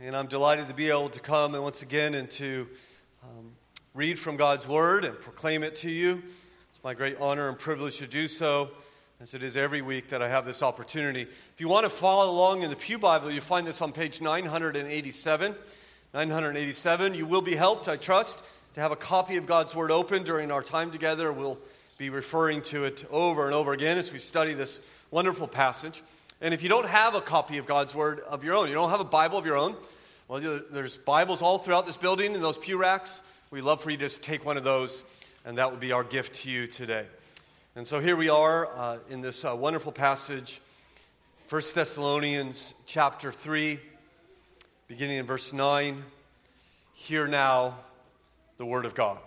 and I'm delighted to be able to come and once again and to um, read from God's Word and proclaim it to you. It's my great honor and privilege to do so, as it is every week that I have this opportunity. If you want to follow along in the Pew Bible, you find this on page 987. 987. You will be helped, I trust, to have a copy of God's Word open during our time together. We'll be referring to it over and over again as we study this wonderful passage. And if you don't have a copy of God's Word of your own, you don't have a Bible of your own, well, there's Bibles all throughout this building in those pew racks. We'd love for you to just take one of those, and that would be our gift to you today. And so here we are uh, in this uh, wonderful passage, 1 Thessalonians chapter 3, beginning in verse 9. Hear now the Word of God.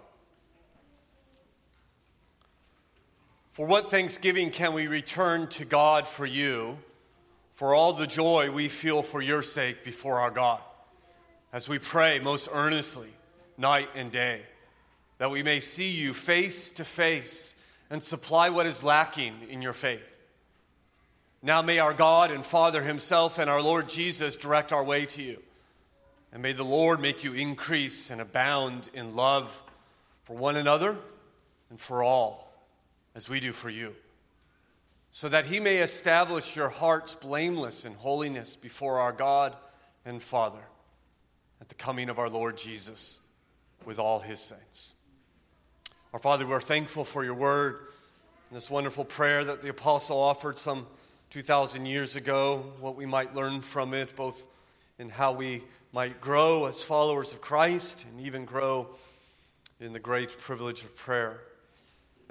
For what thanksgiving can we return to God for you? For all the joy we feel for your sake before our God, as we pray most earnestly, night and day, that we may see you face to face and supply what is lacking in your faith. Now may our God and Father Himself and our Lord Jesus direct our way to you. And may the Lord make you increase and abound in love for one another and for all, as we do for you so that he may establish your hearts blameless in holiness before our God and Father at the coming of our Lord Jesus with all his saints. Our Father, we're thankful for your word and this wonderful prayer that the apostle offered some 2,000 years ago, what we might learn from it, both in how we might grow as followers of Christ and even grow in the great privilege of prayer.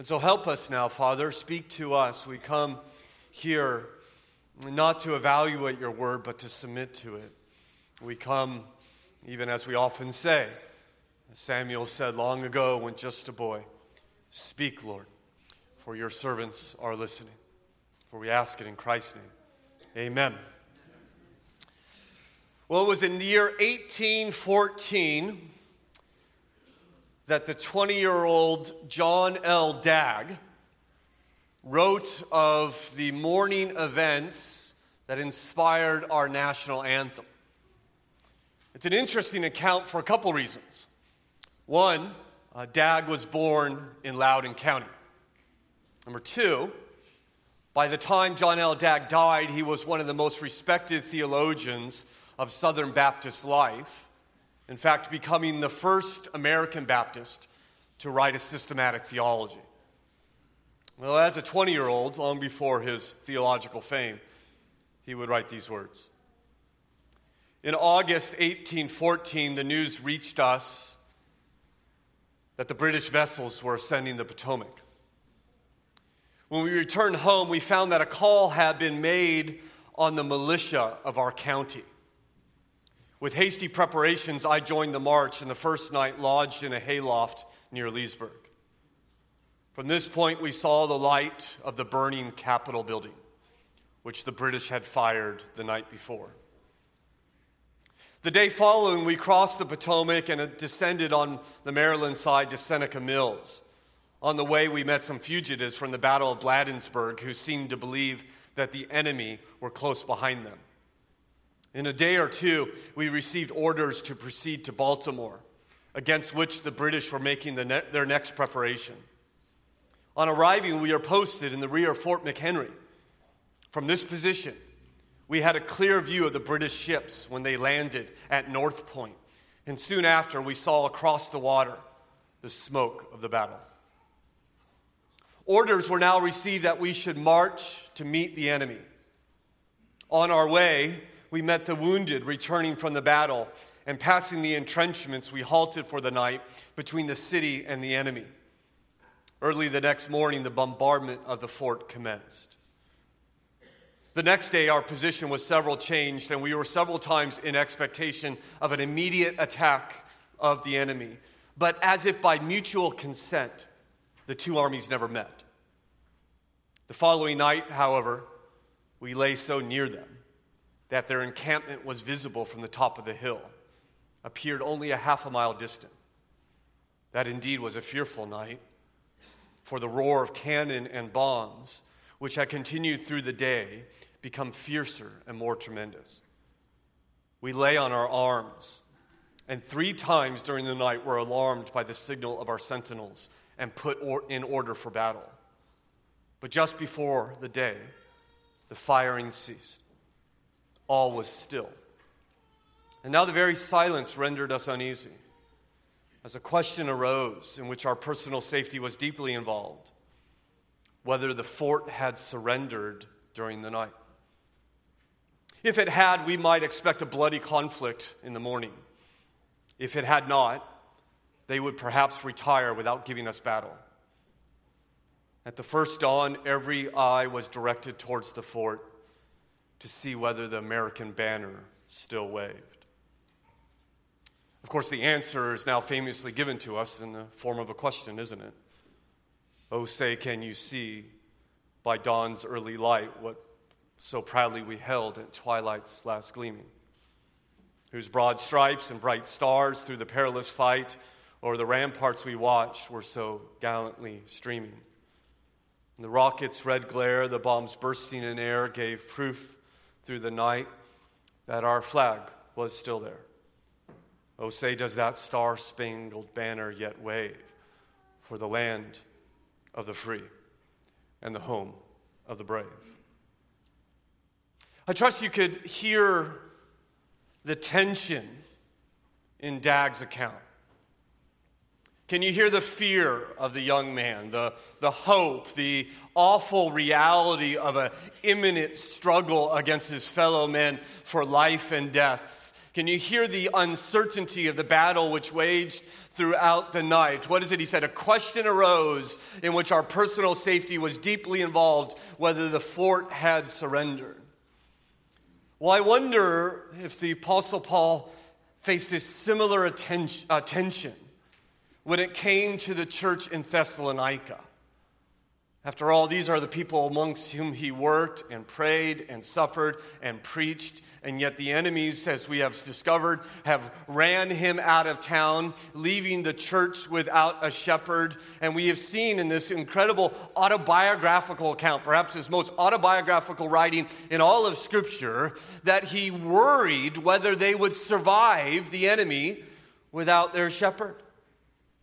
And so help us now, Father. Speak to us. We come here not to evaluate your word, but to submit to it. We come, even as we often say, as Samuel said long ago when just a boy, Speak, Lord, for your servants are listening. For we ask it in Christ's name. Amen. Well, it was in the year 1814 that the 20 year old John L. Dagg wrote of the morning events that inspired our national anthem. It's an interesting account for a couple reasons. One, uh, Dagg was born in Loudoun County. Number two, by the time John L. Dagg died, he was one of the most respected theologians of Southern Baptist life in fact, becoming the first American Baptist to write a systematic theology. Well, as a 20 year old, long before his theological fame, he would write these words. In August 1814, the news reached us that the British vessels were ascending the Potomac. When we returned home, we found that a call had been made on the militia of our county. With hasty preparations, I joined the march and the first night lodged in a hayloft near Leesburg. From this point, we saw the light of the burning Capitol building, which the British had fired the night before. The day following, we crossed the Potomac and descended on the Maryland side to Seneca Mills. On the way, we met some fugitives from the Battle of Bladensburg who seemed to believe that the enemy were close behind them. In a day or two, we received orders to proceed to Baltimore, against which the British were making the ne- their next preparation. On arriving, we are posted in the rear of Fort McHenry. From this position, we had a clear view of the British ships when they landed at North Point, and soon after, we saw across the water the smoke of the battle. Orders were now received that we should march to meet the enemy. On our way, we met the wounded returning from the battle, and passing the entrenchments, we halted for the night between the city and the enemy. Early the next morning, the bombardment of the fort commenced. The next day, our position was several changed, and we were several times in expectation of an immediate attack of the enemy. But as if by mutual consent, the two armies never met. The following night, however, we lay so near them that their encampment was visible from the top of the hill, appeared only a half a mile distant. That indeed was a fearful night, for the roar of cannon and bombs, which had continued through the day, become fiercer and more tremendous. we lay on our arms, and three times during the night were alarmed by the signal of our sentinels and put or- in order for battle. But just before the day, the firing ceased. All was still. And now the very silence rendered us uneasy, as a question arose in which our personal safety was deeply involved whether the fort had surrendered during the night. If it had, we might expect a bloody conflict in the morning. If it had not, they would perhaps retire without giving us battle. At the first dawn, every eye was directed towards the fort to see whether the American banner still waved. Of course, the answer is now famously given to us in the form of a question, isn't it? Oh, say, can you see by dawn's early light what so proudly we held at twilight's last gleaming, whose broad stripes and bright stars through the perilous fight or the ramparts we watched were so gallantly streaming. And the rocket's red glare, the bombs bursting in air, gave proof through the night that our flag was still there. Oh, say, does that star spangled banner yet wave for the land of the free and the home of the brave? I trust you could hear the tension in Dagg's account. Can you hear the fear of the young man, the, the hope, the awful reality of an imminent struggle against his fellow men for life and death? Can you hear the uncertainty of the battle which waged throughout the night? What is it? He said, A question arose in which our personal safety was deeply involved whether the fort had surrendered. Well, I wonder if the Apostle Paul faced a similar attention, uh, attention when it came to the church in Thessalonica. After all, these are the people amongst whom he worked and prayed and suffered and preached and yet the enemies, as we have discovered, have ran him out of town, leaving the church without a shepherd. And we have seen in this incredible autobiographical account, perhaps his most autobiographical writing in all of Scripture, that he worried whether they would survive the enemy without their shepherd,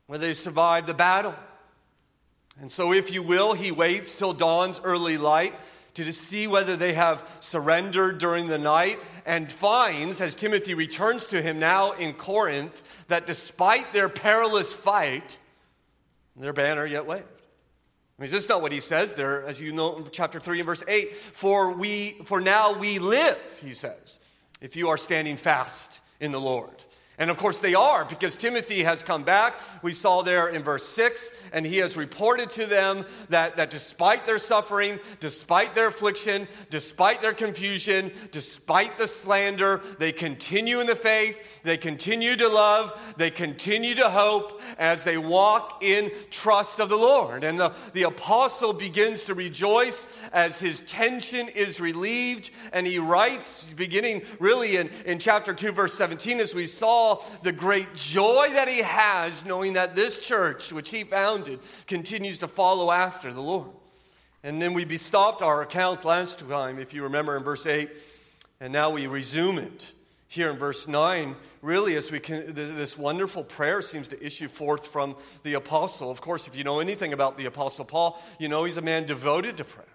whether they survive the battle. And so, if you will, he waits till dawn's early light to see whether they have surrendered during the night, and finds, as Timothy returns to him now in Corinth, that despite their perilous fight, their banner yet waved. I mean, this is not what he says there, as you know in chapter 3 and verse 8. For, we, for now we live, he says, if you are standing fast in the Lord. And of course they are, because Timothy has come back. We saw there in verse 6 and he has reported to them that, that despite their suffering, despite their affliction, despite their confusion, despite the slander, they continue in the faith, they continue to love, they continue to hope as they walk in trust of the Lord. And the, the apostle begins to rejoice as his tension is relieved. And he writes, beginning really in, in chapter 2, verse 17, as we saw the great joy that he has knowing that this church, which he continues to follow after the Lord. And then we stopped our account last time, if you remember, in verse 8, and now we resume it here in verse 9 really as we can this wonderful prayer seems to issue forth from the apostle of course if you know anything about the apostle paul you know he's a man devoted to prayer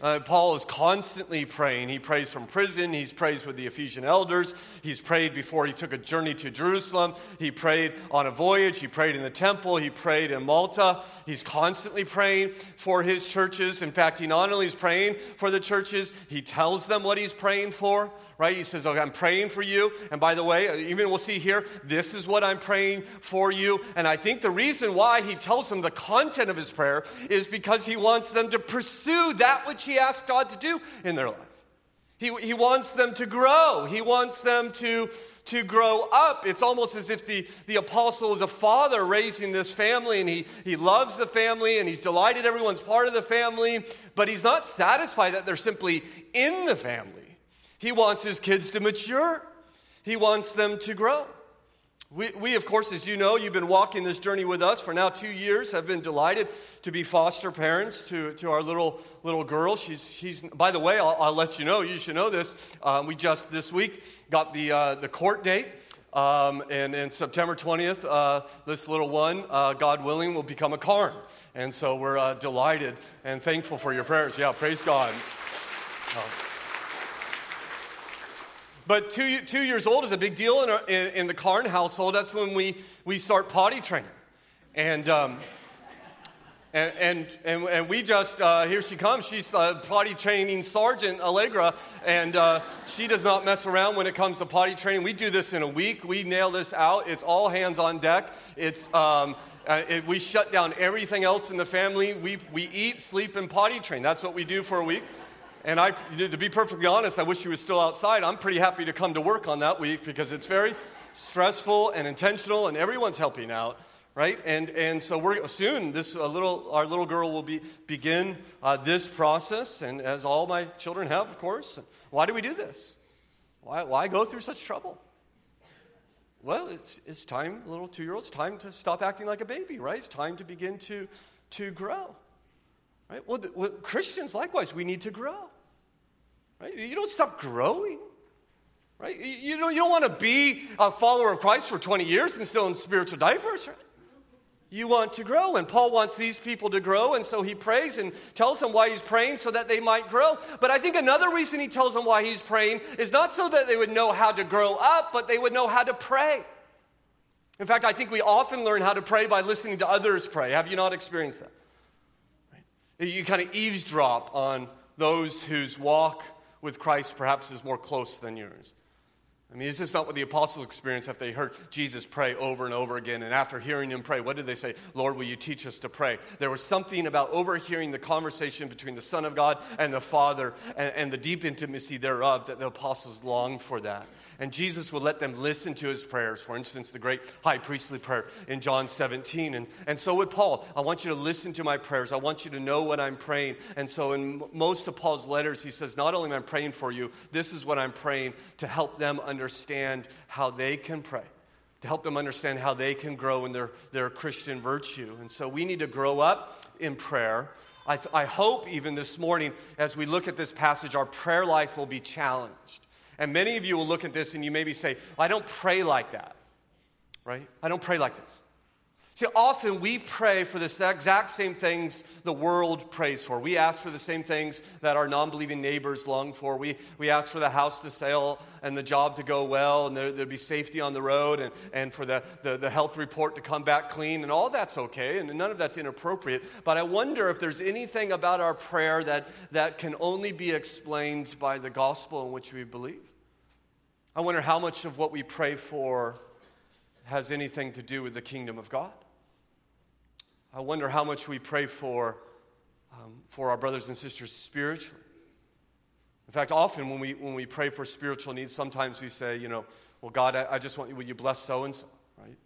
uh, Paul is constantly praying. He prays from prison. He's prays with the Ephesian elders. He's prayed before he took a journey to Jerusalem. He prayed on a voyage. He prayed in the temple. He prayed in Malta. He's constantly praying for his churches. In fact, he not only is praying for the churches, he tells them what he's praying for right? He says, Okay, I'm praying for you. And by the way, even we'll see here, this is what I'm praying for you. And I think the reason why he tells them the content of his prayer is because he wants them to pursue that which he asked God to do in their life. He, he wants them to grow, he wants them to to grow up. It's almost as if the, the apostle is a father raising this family and he, he loves the family and he's delighted everyone's part of the family, but he's not satisfied that they're simply in the family. He wants his kids to mature, he wants them to grow. We, we, of course, as you know, you've been walking this journey with us for now two years, have been delighted to be foster parents to, to our little, little girl. She's, she's, by the way, I'll, I'll let you know, you should know this. Um, we just this week got the, uh, the court date. Um, and, and September 20th, uh, this little one, uh, God willing, will become a Carn. And so we're uh, delighted and thankful for your prayers. Yeah, praise God. Oh. But two, two years old is a big deal in, our, in, in, the Carn household. That's when we, we start potty training. And, um, and, and, and, and, we just, uh, here she comes. She's potty training Sergeant Allegra, and uh, she does not mess around when it comes to potty training. We do this in a week. We nail this out. It's all hands on deck. It's, um, uh, it, we shut down everything else in the family. We, we eat, sleep, and potty train. That's what we do for a week. And I, to be perfectly honest, I wish he was still outside. I'm pretty happy to come to work on that week because it's very stressful and intentional, and everyone's helping out, right? And, and so we're soon. This little, our little girl will be begin uh, this process, and as all my children have, of course. Why do we do this? Why, why go through such trouble? Well, it's, it's time, little two year olds, time to stop acting like a baby, right? It's time to begin to, to grow. Right? Well, the, well, Christians, likewise, we need to grow. Right? You don't stop growing. Right? You, know, you don't want to be a follower of Christ for 20 years and still in spiritual diapers. Right? You want to grow, and Paul wants these people to grow, and so he prays and tells them why he's praying so that they might grow. But I think another reason he tells them why he's praying is not so that they would know how to grow up, but they would know how to pray. In fact, I think we often learn how to pray by listening to others pray. Have you not experienced that? You kind of eavesdrop on those whose walk with Christ perhaps is more close than yours. I mean, is this not what the apostles experienced after they heard Jesus pray over and over again? And after hearing him pray, what did they say? Lord, will you teach us to pray? There was something about overhearing the conversation between the Son of God and the Father and, and the deep intimacy thereof that the apostles longed for that and Jesus would let them listen to his prayers. For instance, the great high priestly prayer in John 17. And, and so would Paul. I want you to listen to my prayers. I want you to know what I'm praying. And so in most of Paul's letters, he says, Not only am I praying for you, this is what I'm praying to help them understand how they can pray to help them understand how they can grow in their, their Christian virtue. And so we need to grow up in prayer. I, th- I hope even this morning, as we look at this passage, our prayer life will be challenged. And many of you will look at this and you maybe say, well, I don't pray like that, right? I don't pray like this. See, often we pray for the exact same things the world prays for. We ask for the same things that our non believing neighbors long for. We, we ask for the house to sell and the job to go well and there, there be safety on the road and, and for the, the, the health report to come back clean. And all that's okay and none of that's inappropriate. But I wonder if there's anything about our prayer that, that can only be explained by the gospel in which we believe. I wonder how much of what we pray for has anything to do with the kingdom of God. I wonder how much we pray for, um, for our brothers and sisters spiritually. In fact, often when we, when we pray for spiritual needs, sometimes we say, you know, well, God, I, I just want you, will you bless so and so, right?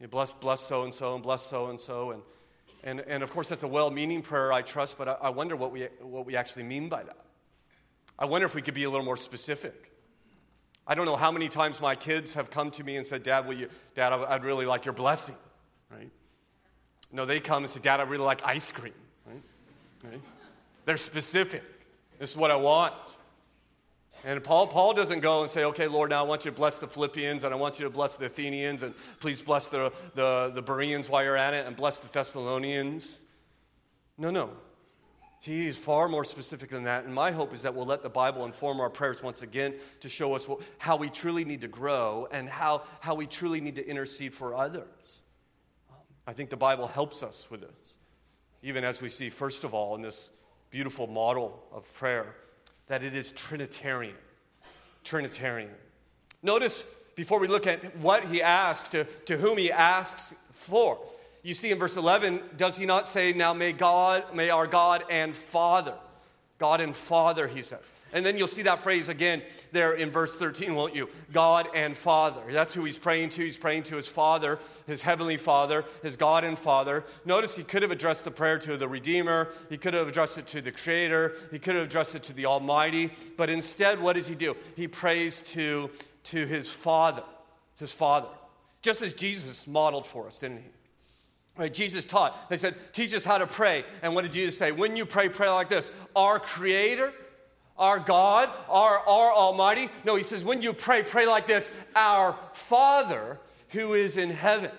You bless, bless so and so and bless so and so. And, and, and of course, that's a well meaning prayer, I trust, but I, I wonder what we, what we actually mean by that. I wonder if we could be a little more specific. I don't know how many times my kids have come to me and said, Dad, will you, Dad, I'd really like your blessing, right? No, they come and say, Dad, I really like ice cream. Right? right? They're specific. This is what I want. And Paul, Paul doesn't go and say, okay, Lord, now I want you to bless the Philippians and I want you to bless the Athenians and please bless the, the, the Bereans while you're at it and bless the Thessalonians. No, no. He is far more specific than that. And my hope is that we'll let the Bible inform our prayers once again to show us what, how we truly need to grow and how, how we truly need to intercede for others. I think the Bible helps us with this, even as we see, first of all, in this beautiful model of prayer, that it is Trinitarian. Trinitarian. Notice before we look at what he asks, to, to whom he asks for. You see in verse 11, does he not say, Now may God, may our God and Father, God and Father, he says. And then you'll see that phrase again there in verse 13, won't you? God and Father. That's who he's praying to. He's praying to his Father, his heavenly Father, his God and Father. Notice he could have addressed the prayer to the Redeemer. He could have addressed it to the Creator. He could have addressed it to the Almighty. But instead, what does he do? He prays to, to his Father. His Father. just as Jesus modeled for us, didn't he? Right, Jesus taught. They said, teach us how to pray. And what did Jesus say? When you pray, pray like this Our Creator, our God, our, our Almighty. No, he says, when you pray, pray like this Our Father who is in heaven.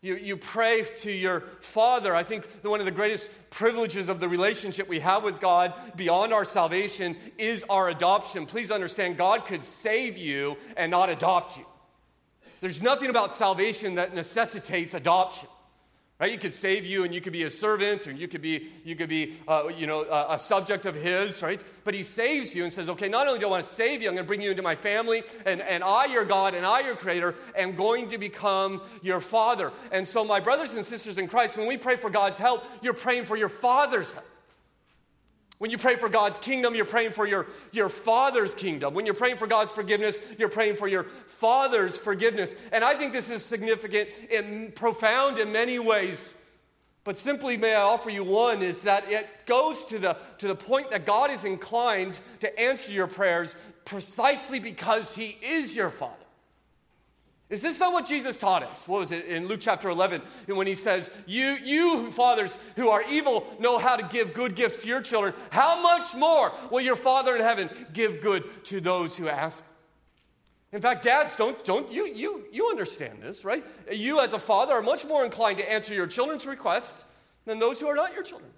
You, you pray to your Father. I think one of the greatest privileges of the relationship we have with God beyond our salvation is our adoption. Please understand, God could save you and not adopt you. There's nothing about salvation that necessitates adoption. Right? You could save you and you could be a servant or you could be, you could be uh, you know, a, a, subject of his, right? But he saves you and says, okay, not only do I want to save you, I'm going to bring you into my family and, and I, your God, and I, your creator, am going to become your father. And so, my brothers and sisters in Christ, when we pray for God's help, you're praying for your father's help. When you pray for God's kingdom, you're praying for your, your Father's kingdom. When you're praying for God's forgiveness, you're praying for your Father's forgiveness. And I think this is significant and profound in many ways. But simply, may I offer you one is that it goes to the, to the point that God is inclined to answer your prayers precisely because He is your Father. Is this not what Jesus taught us? What was it in Luke chapter 11 when he says, You, you fathers who are evil know how to give good gifts to your children. How much more will your Father in heaven give good to those who ask? In fact, dads, don't, don't you, you, you understand this, right? You, as a father, are much more inclined to answer your children's requests than those who are not your children.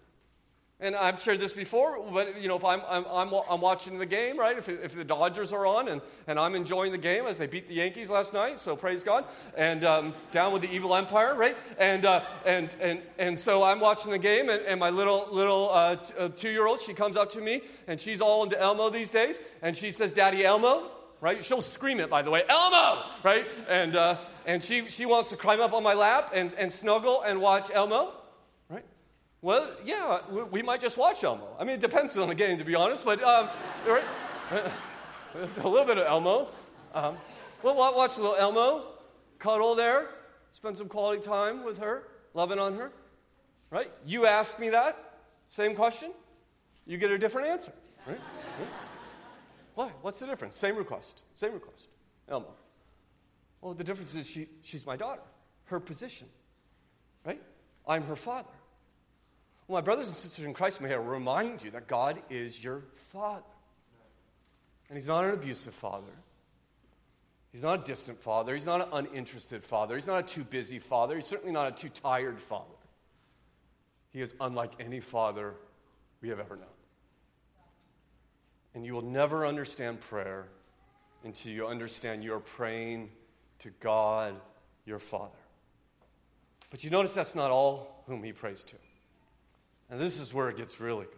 And I've shared this before, but you know, if I'm, I'm, I'm, I'm, watching the game, right? If, if the Dodgers are on and, and I'm enjoying the game as they beat the Yankees last night, so praise God. And um, down with the evil empire, right? And, uh, and, and, and so I'm watching the game, and, and my little, little uh, t- uh, two year old, she comes up to me, and she's all into Elmo these days, and she says, Daddy Elmo, right? She'll scream it, by the way, Elmo, right? And, uh, and she, she wants to climb up on my lap and, and snuggle and watch Elmo. Well, yeah, we might just watch Elmo. I mean, it depends on the game, to be honest, but um, a little bit of Elmo. Um, we'll watch a little Elmo, cuddle there, spend some quality time with her, loving on her. Right? You ask me that, same question, you get a different answer. Right? Why? What's the difference? Same request, same request. Elmo. Well, the difference is she, she's my daughter, her position. Right? I'm her father. Well, my brothers and sisters in Christ, may I remind you that God is your Father. And He's not an abusive Father. He's not a distant Father. He's not an uninterested Father. He's not a too busy Father. He's certainly not a too tired Father. He is unlike any Father we have ever known. And you will never understand prayer until you understand you are praying to God, your Father. But you notice that's not all whom He prays to. And this is where it gets really good.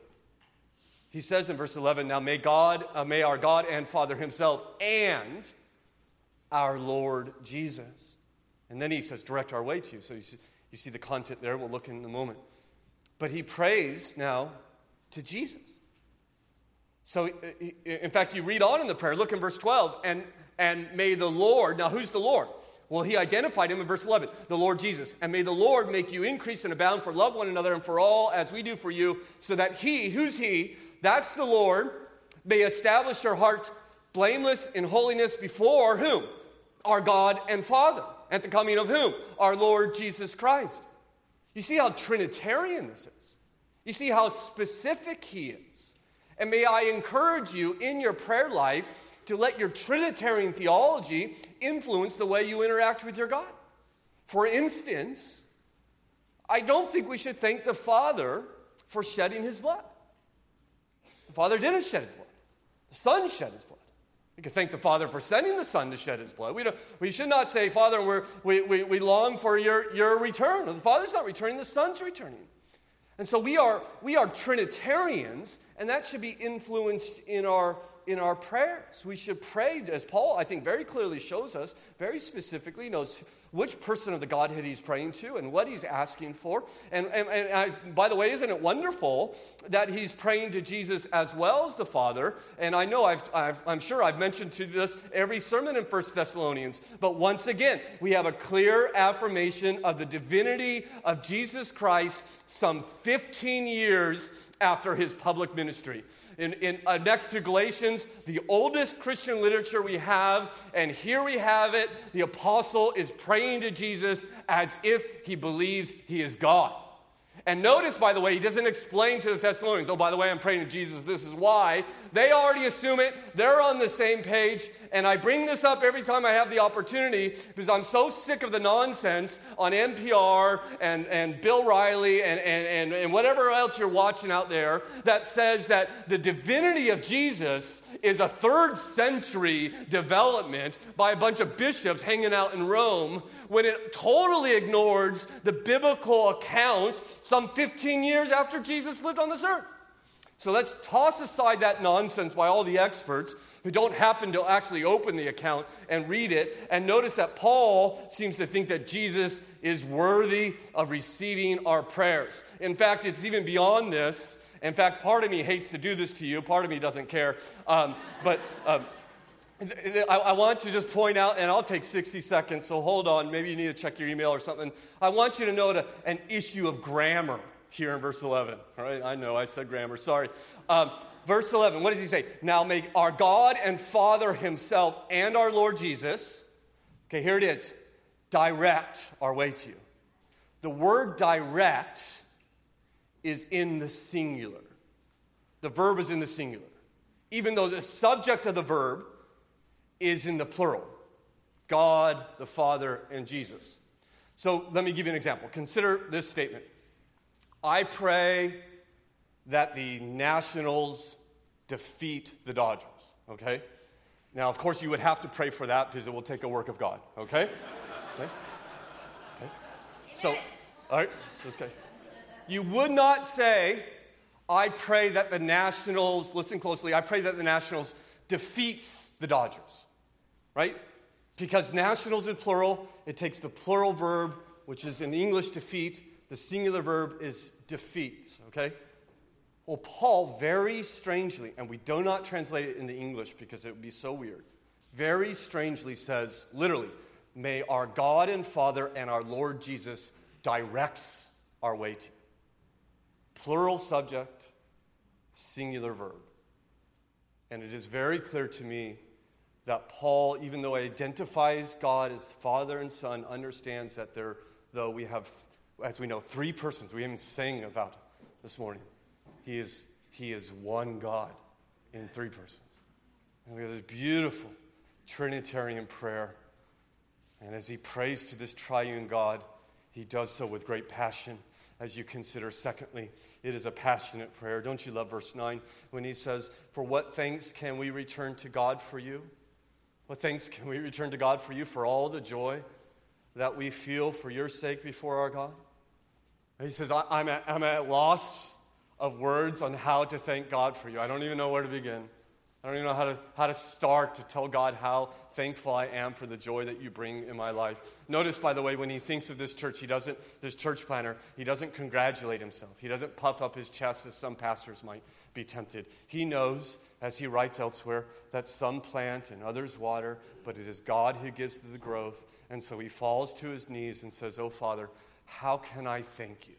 He says in verse 11, Now may God, uh, may our God and Father Himself and our Lord Jesus. And then he says, direct our way to you. So you see, you see the content there. We'll look in a moment. But he prays now to Jesus. So, uh, in fact, you read on in the prayer, look in verse 12, and, and may the Lord, now who's the Lord? Well, he identified him in verse 11, the Lord Jesus. And may the Lord make you increase and abound for love one another and for all as we do for you, so that he, who's he? That's the Lord, may establish your hearts blameless in holiness before whom? Our God and Father. At the coming of whom? Our Lord Jesus Christ. You see how Trinitarian this is. You see how specific he is. And may I encourage you in your prayer life to let your Trinitarian theology influence the way you interact with your God. For instance, I don't think we should thank the Father for shedding his blood. The Father didn't shed his blood, the Son shed his blood. We could thank the Father for sending the Son to shed his blood. We, don't, we should not say, Father, we're, we, we, we long for your, your return. The Father's not returning, the Son's returning. And so we are, we are Trinitarians, and that should be influenced in our in our prayers. We should pray, as Paul, I think, very clearly shows us, very specifically knows which person of the Godhead he's praying to and what he's asking for. And, and, and I, by the way, isn't it wonderful that he's praying to Jesus as well as the Father? And I know I've, i am sure I've mentioned to this every sermon in First Thessalonians, but once again, we have a clear affirmation of the divinity of Jesus Christ some 15 years after his public ministry. In, in uh, next to Galatians, the oldest Christian literature we have. And here we have it. The apostle is praying to Jesus as if he believes he is God. And notice, by the way, he doesn't explain to the Thessalonians, oh, by the way, I'm praying to Jesus, this is why. They already assume it, they're on the same page. And I bring this up every time I have the opportunity because I'm so sick of the nonsense on NPR and, and Bill Riley and, and, and, and whatever else you're watching out there that says that the divinity of Jesus is a third century development by a bunch of bishops hanging out in Rome when it totally ignores the biblical account some 15 years after Jesus lived on this earth. So let's toss aside that nonsense by all the experts who don't happen to actually open the account and read it. And notice that Paul seems to think that Jesus is worthy of receiving our prayers. In fact, it's even beyond this. In fact, part of me hates to do this to you, part of me doesn't care. Um, but um, I, want to just point out, and I'll take 60 seconds, so hold on. Maybe you need to check your email or something. I want you to note an issue of grammar here in verse 11. All right, I know I said grammar, sorry. Um, verse 11, what does he say? Now may our God and Father Himself and our Lord Jesus, okay, here it is, direct our way to you. The word direct is in the singular. The verb is in the singular, even though the subject of the verb is in the plural God, the Father, and Jesus. So let me give you an example. Consider this statement I pray that the Nationals defeat the Dodgers, okay? Now, of course, you would have to pray for that because it will take a work of God, okay? okay? okay. So, all right, okay. You would not say, I pray that the Nationals, listen closely, I pray that the Nationals defeats the Dodgers, right? Because Nationals is plural, it takes the plural verb, which is in English defeat. The singular verb is defeats, okay? Well, Paul very strangely, and we do not translate it in the English because it would be so weird, very strangely says, literally, may our God and Father and our Lord Jesus directs our way to plural subject, singular verb. And it is very clear to me that Paul, even though he identifies God as Father and Son, understands that there, though we have, as we know, three persons, we even sang about this morning, he is, he is one God in three persons. And we have this beautiful Trinitarian prayer. And as he prays to this triune God, he does so with great passion as you consider. Secondly, it is a passionate prayer. Don't you love verse 9 when he says, For what thanks can we return to God for you? What thanks can we return to God for you for all the joy that we feel for your sake before our God? He says, I'm at, I'm at loss of words on how to thank God for you. I don't even know where to begin. I don't even know how to, how to start to tell God how thankful I am for the joy that you bring in my life. Notice, by the way, when he thinks of this church, he doesn't, this church planner, he doesn't congratulate himself. He doesn't puff up his chest as some pastors might be tempted. He knows, as he writes elsewhere, that some plant and others water, but it is God who gives the growth. And so he falls to his knees and says, Oh, Father, how can I thank you?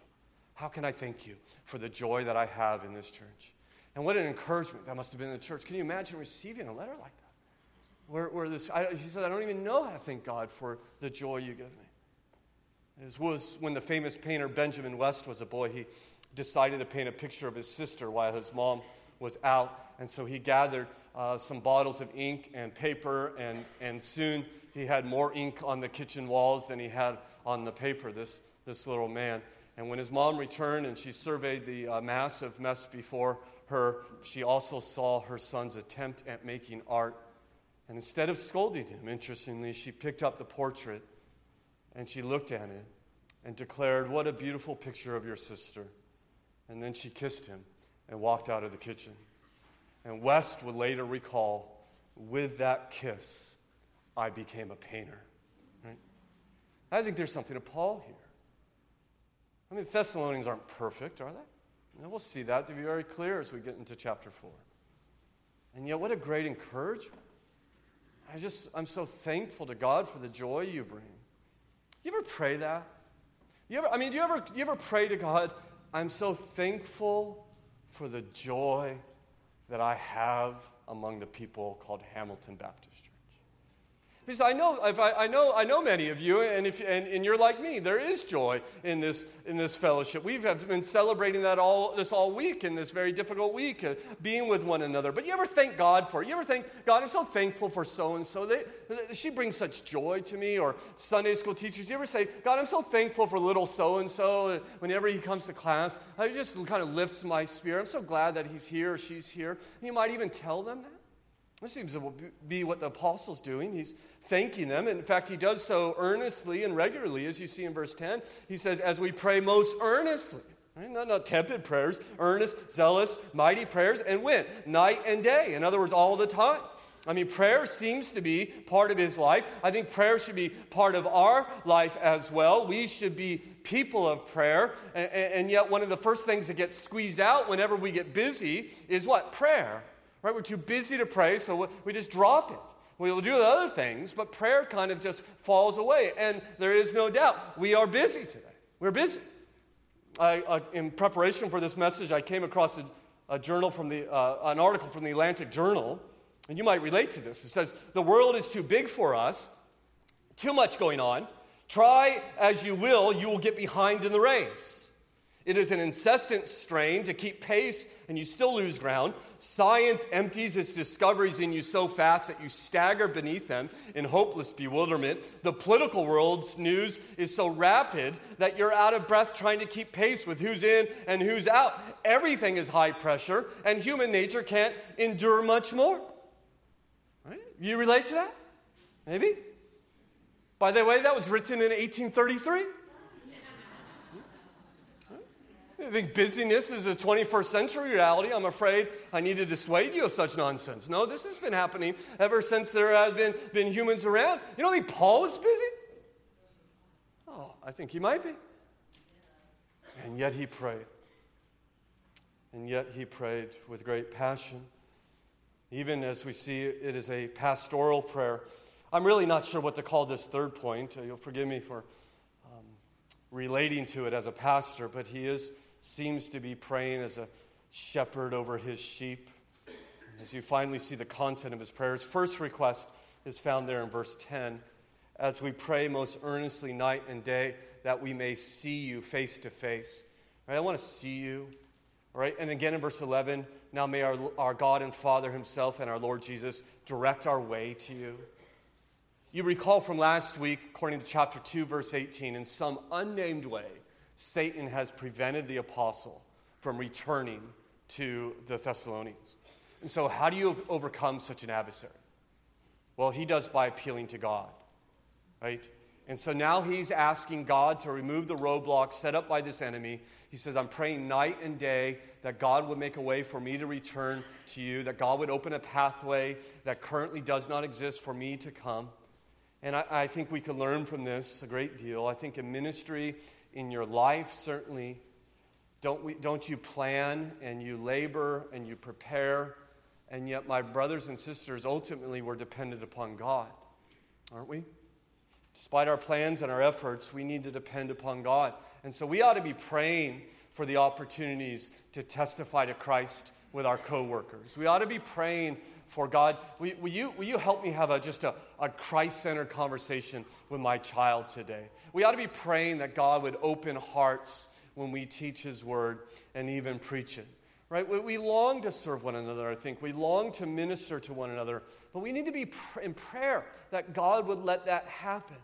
How can I thank you for the joy that I have in this church? And what an encouragement that must have been in the church. Can you imagine receiving a letter like that? Where, where this, I, he said, I don't even know how to thank God for the joy you give me. This was when the famous painter Benjamin West was a boy. He decided to paint a picture of his sister while his mom was out. And so he gathered uh, some bottles of ink and paper, and, and soon he had more ink on the kitchen walls than he had on the paper, this, this little man. And when his mom returned and she surveyed the uh, massive mess before her, she also saw her son's attempt at making art. And instead of scolding him, interestingly, she picked up the portrait and she looked at it and declared, What a beautiful picture of your sister. And then she kissed him and walked out of the kitchen. And West would later recall, with that kiss, I became a painter. Right? I think there's something to Paul here. I mean, the Thessalonians aren't perfect, are they? We'll see that to be very clear as we get into chapter 4. And yet, what a great encouragement. I just, I'm so thankful to God for the joy you bring. You ever pray that? You ever, I mean, do you ever, you ever pray to God, I'm so thankful for the joy that I have among the people called Hamilton Baptist. Because I know, I, know, I know many of you, and, if, and, and you're like me. There is joy in this, in this fellowship. We've been celebrating that all, this all week in this very difficult week, uh, being with one another. But you ever thank God for it? You ever think, God, I'm so thankful for so and so. She brings such joy to me. Or Sunday school teachers, you ever say, God, I'm so thankful for little so and so. Whenever he comes to class, it just kind of lifts my spirit. I'm so glad that he's here or she's here. You might even tell them that. This seems to be what the apostle's doing. He's thanking them. In fact, he does so earnestly and regularly, as you see in verse 10. He says, as we pray most earnestly. Right? Not, not tepid prayers, earnest, zealous, mighty prayers, and when? Night and day. In other words, all the time. I mean, prayer seems to be part of his life. I think prayer should be part of our life as well. We should be people of prayer. And, and, yet, one of the first things that gets squeezed out whenever we get busy is what? Prayer. Right? We're too busy to pray, so we just drop it. We'll do other things, but prayer kind of just falls away. And there is no doubt, we are busy today. We're busy. I, uh, in preparation for this message, I came across a, a journal from the, uh, an article from the Atlantic Journal, and you might relate to this. It says, The world is too big for us, too much going on. Try as you will, you will get behind in the race. It is an incessant strain to keep pace, and you still lose ground. Science empties its discoveries in you so fast that you stagger beneath them in hopeless bewilderment. The political world's news is so rapid that you're out of breath trying to keep pace with who's in and who's out. Everything is high pressure, and human nature can't endure much more. Right? You relate to that? Maybe? By the way, that was written in 1833. I think busyness is a 21st century reality. I'm afraid I need to dissuade you of such nonsense. No, this has been happening ever since there have been, been humans around. You don't think Paul was busy? Oh, I think he might be. And yet he prayed. And yet he prayed with great passion. Even as we see it is a pastoral prayer. I'm really not sure what to call this third point. You'll forgive me for um, relating to it as a pastor, but he is seems to be praying as a shepherd over his sheep. As you finally see the content of his prayers, first request is found there in verse 10 as we pray most earnestly night and day that we may see you face to face. Right? I want to see you. All right? And again in verse 11, now may our, our God and Father himself and our Lord Jesus direct our way to you. You recall from last week, according to chapter 2, verse 18, in some unnamed way, Satan has prevented the apostle from returning to the Thessalonians. And so, how do you overcome such an adversary? Well, he does by appealing to God, right? And so now he's asking God to remove the roadblock set up by this enemy. He says, I'm praying night and day that God would make a way for me to return to you, that God would open a pathway that currently does not exist for me to come. And I, I think we can learn from this a great deal. I think in ministry, in your life, certainly. Don't, we, don't you plan and you labor and you prepare? And yet, my brothers and sisters, ultimately, we're dependent upon God, aren't we? Despite our plans and our efforts, we need to depend upon God. And so we ought to be praying for the opportunities to testify to Christ with our coworkers. We ought to be praying for God. Will, will, you, will you help me have a, just a, a Christ centered conversation with my child today? We ought to be praying that God would open hearts when we teach His word and even preach it. Right? We, long to serve one another, I think. We long to minister to one another. But we need to be pr- in prayer that God would let that happen.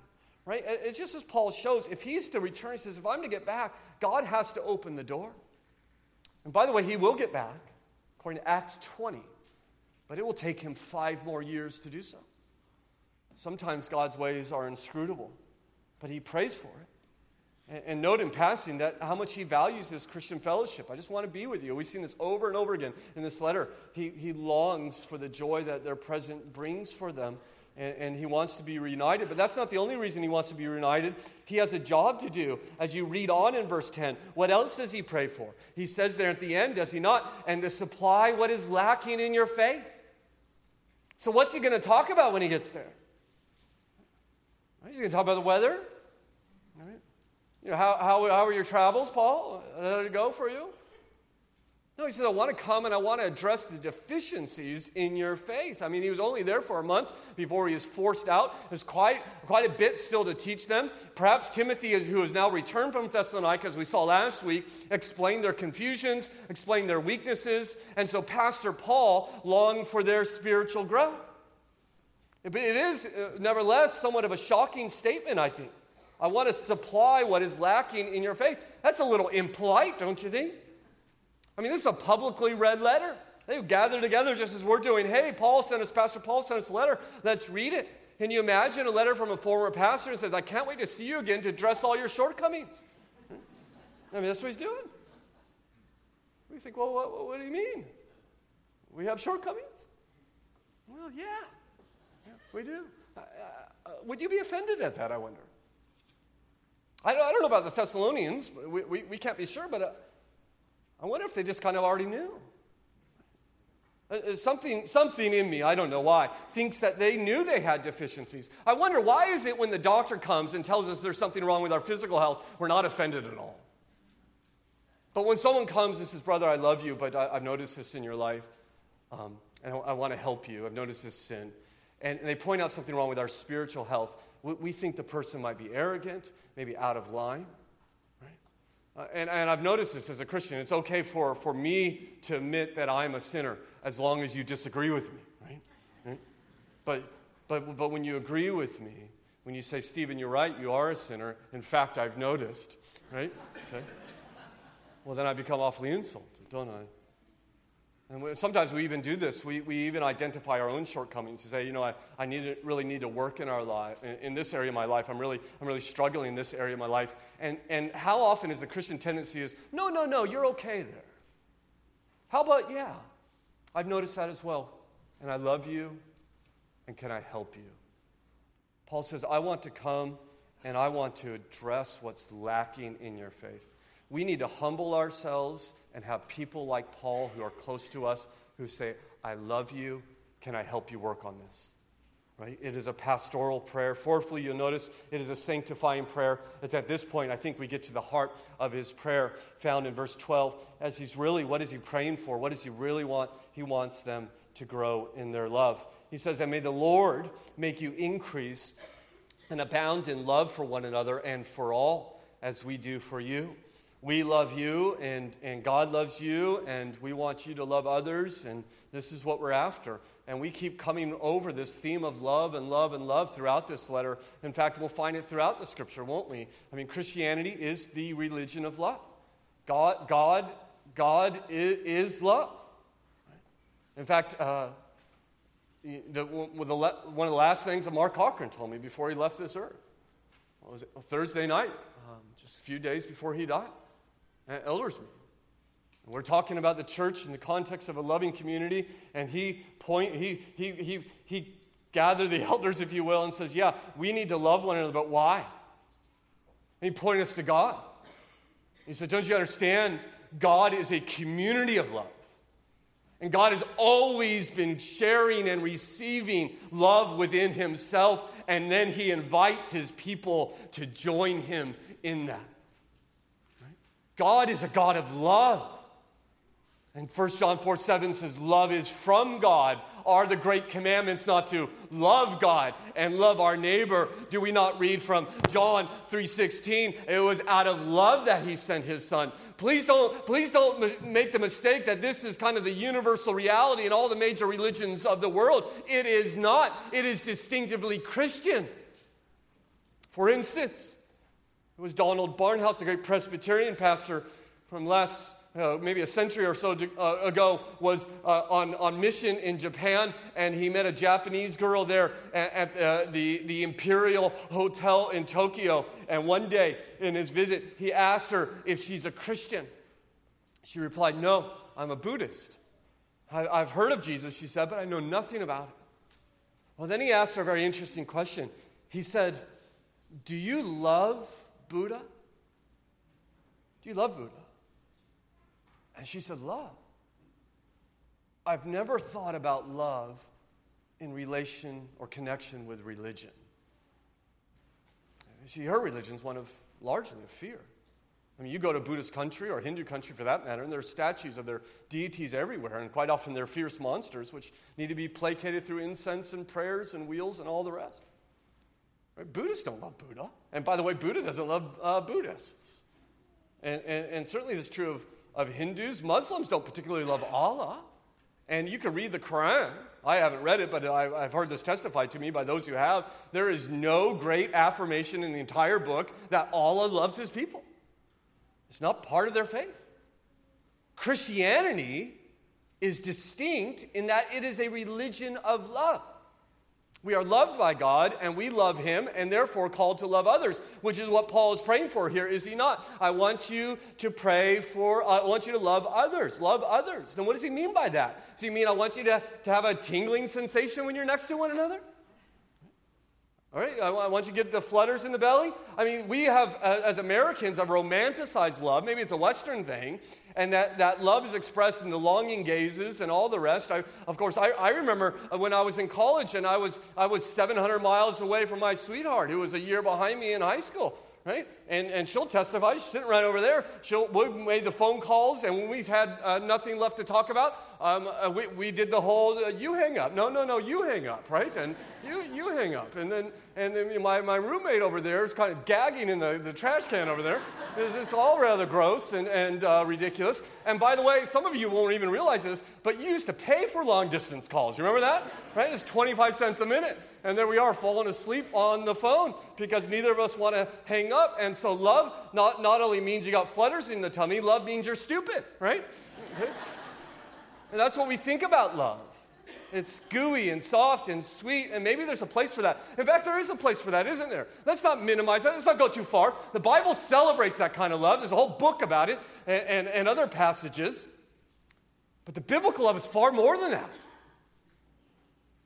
Right? It's just as Paul shows, if he's to return, he says, if I'm to get back, God has to open the door. And by the way, he will get back, according to Acts 20. But it will take him five more years to do so. Sometimes God's ways are inscrutable, but he prays for it. And, note in passing that how much he values this Christian fellowship. I just want to be with you. We've seen this over and over again in this letter. He, he longs for the joy that their present brings for them and, and, he wants to be reunited. But that's not the only reason he wants to be reunited. He has a job to do. As you read on in verse 10, what else does he pray for? He says there at the end, does he not? And to supply what is lacking in your faith. So, what's he going to talk about when he gets there? Going to talk about the weather. You know, how, how, how are your travels, Paul? How did it go for you? No, he says, I want to come and I want to address the deficiencies in your faith. I mean, he was only there for a month before he was forced out. There's quite, quite a bit still to teach them. Perhaps Timothy, who has now returned from Thessalonica, as we saw last week, explained their confusions, explained their weaknesses. And so Pastor Paul longed for their spiritual growth. But it is, uh, nevertheless, somewhat of a shocking statement, I think. I want to supply what is lacking in your faith. That's a little impolite, don't you think? I mean, this is a publicly read letter. They gather together just as we're doing. Hey, Paul sent us, Pastor Paul sent us a letter. Let's read it. Can you imagine a letter from a former pastor that says, I can't wait to see you again to address all your shortcomings? I mean, that's what he's doing. We think, well, what, what do you mean? We have shortcomings? Well, yeah we do. Uh, uh, would you be offended at that, I wonder? I don't, I don't know about the Thessalonians. We, we, we can't be sure, but uh, I wonder if they just kind of already knew. Uh, uh, something, something in me, I don't know why, thinks that they knew they had deficiencies. I wonder why is it when the doctor comes and tells us there's something wrong with our physical health, we're not offended at all? But when someone comes and says, Brother, I love you, but I, have noticed this in your life, um, and I, I want to help you, I've noticed this sin, and, they point out something wrong with our spiritual health, we, we think the person might be arrogant, maybe out of line. Uh, and, and I've noticed this as a Christian. It's okay for, for me to admit that I'm a sinner as long as you disagree with me, right? right? But, but, but when you agree with me, when you say, Stephen, you're right, you are a sinner, in fact, I've noticed, right? Okay. Well, then I become awfully insulted, don't I? And sometimes we even do this. We, we even identify our own shortcomings to say, you know, I, I need to, really need to work in our life. In, in, this area of my life, I'm really, I'm really struggling in this area of my life. And, and how often is the Christian tendency is, no, no, no, you're okay there. How about, yeah, I've noticed that as well. And I love you. And can I help you? Paul says, I want to come and I want to address what's lacking in your faith. We need to humble ourselves and have people like Paul who are close to us who say, I love you. Can I help you work on this? Right? It is a pastoral prayer. Fourthly, you'll notice it is a sanctifying prayer. It's at this point, I think, we get to the heart of his prayer found in verse 12. As he's really, what is he praying for? What does he really want? He wants them to grow in their love. He says, And may the Lord make you increase and abound in love for one another and for all, as we do for you we love you and, and God loves you and we want you to love others and this is what we're after. And we keep coming over this theme of love and love and love throughout this letter. In fact, we'll find it throughout the scripture, won't we? I mean, Christianity is the religion of love. God, God, God is, love. In fact, uh, the, one of the last things that Mark Cochran told me before he left this earth was it? Thursday night, um, just a few days before he died Uh, elders meeting. We're talking about the church in the context of a loving community, and he point he he he he gathered the elders, if you will, and says, "Yeah, we need to love one another, but why?" And he pointed us to God. He said, "Don't you understand? God is a community of love." And God has always been sharing and receiving love within Himself, and then He invites His people to join Him in that. God is a God of love. And 1 John 4 7 says, Love is from God. Are the great commandments not to love God and love our neighbor? Do we not read from John 3:16? It was out of love that he sent his son. Please don't, please don't make the mistake that this is kind of the universal reality in all the major religions of the world. It is not. It is distinctively Christian. For instance, it was Donald Barnhouse, the great Presbyterian pastor from last, uh, maybe a century or so uh, ago, was uh, on, on mission in Japan, and he met a Japanese girl there at, at uh, the, the Imperial Hotel in Tokyo. And one day in his visit, he asked her if she's a Christian. She replied, No, I'm a Buddhist. I, I've heard of Jesus, she said, but I know nothing about it. Well, then he asked her a very interesting question. He said, Do you love Buddha? Do you love Buddha? And she said, Love. I've never thought about love in relation or connection with religion. You see, her religion is one of largely of fear. I mean, you go to Buddhist country or Hindu country for that matter, and there are statues of their deities everywhere, and quite often they're fierce monsters which need to be placated through incense and prayers and wheels and all the rest. Right? Buddhists don't love Buddha. And by the way, Buddha doesn't love uh, Buddhists. And, and, and, certainly this is true of, of Hindus. Muslims don't particularly love Allah. And you can read the Quran. I haven't read it, but I, I've heard this testified to me by those who have. There is no great affirmation in the entire book that Allah loves his people. It's not part of their faith. Christianity is distinct in that it is a religion of love. We are loved by God and we love Him and therefore called to love others, which is what Paul is praying for here, is he not? I want you to pray for, I want you to love others. Love others. Then what does he mean by that? Does he mean I want you to, to have a tingling sensation when you're next to one another? All right, I want you to get the flutters in the belly. I mean, we have, uh, as Americans, have romanticized love. Maybe it's a Western thing, and that, that love is expressed in the longing gazes and all the rest. I, of course, I, I remember when I was in college and I was, I was 700 miles away from my sweetheart, who was a year behind me in high school right? And, and she'll testify. She's sitting right over there. She'll, we made the phone calls, and when we had uh, nothing left to talk about, um, uh, we, we did the whole uh, you hang up. No, no, no, you hang up, right? And you, you hang up. And then, and then my, my roommate over there is kind of gagging in the, the trash can over there. It's, it's all rather gross and, and uh, ridiculous. And by the way, some of you won't even realize this, but you used to pay for long distance calls. You remember that? Right? It's 25 cents a minute. And there we are, falling asleep on the phone because neither of us want to hang up. And so, love not, not only means you got flutters in the tummy, love means you're stupid, right? and that's what we think about love. It's gooey and soft and sweet, and maybe there's a place for that. In fact, there is a place for that, isn't there? Let's not minimize that. Let's not go too far. The Bible celebrates that kind of love. There's a whole book about it and, and, and other passages. But the biblical love is far more than that.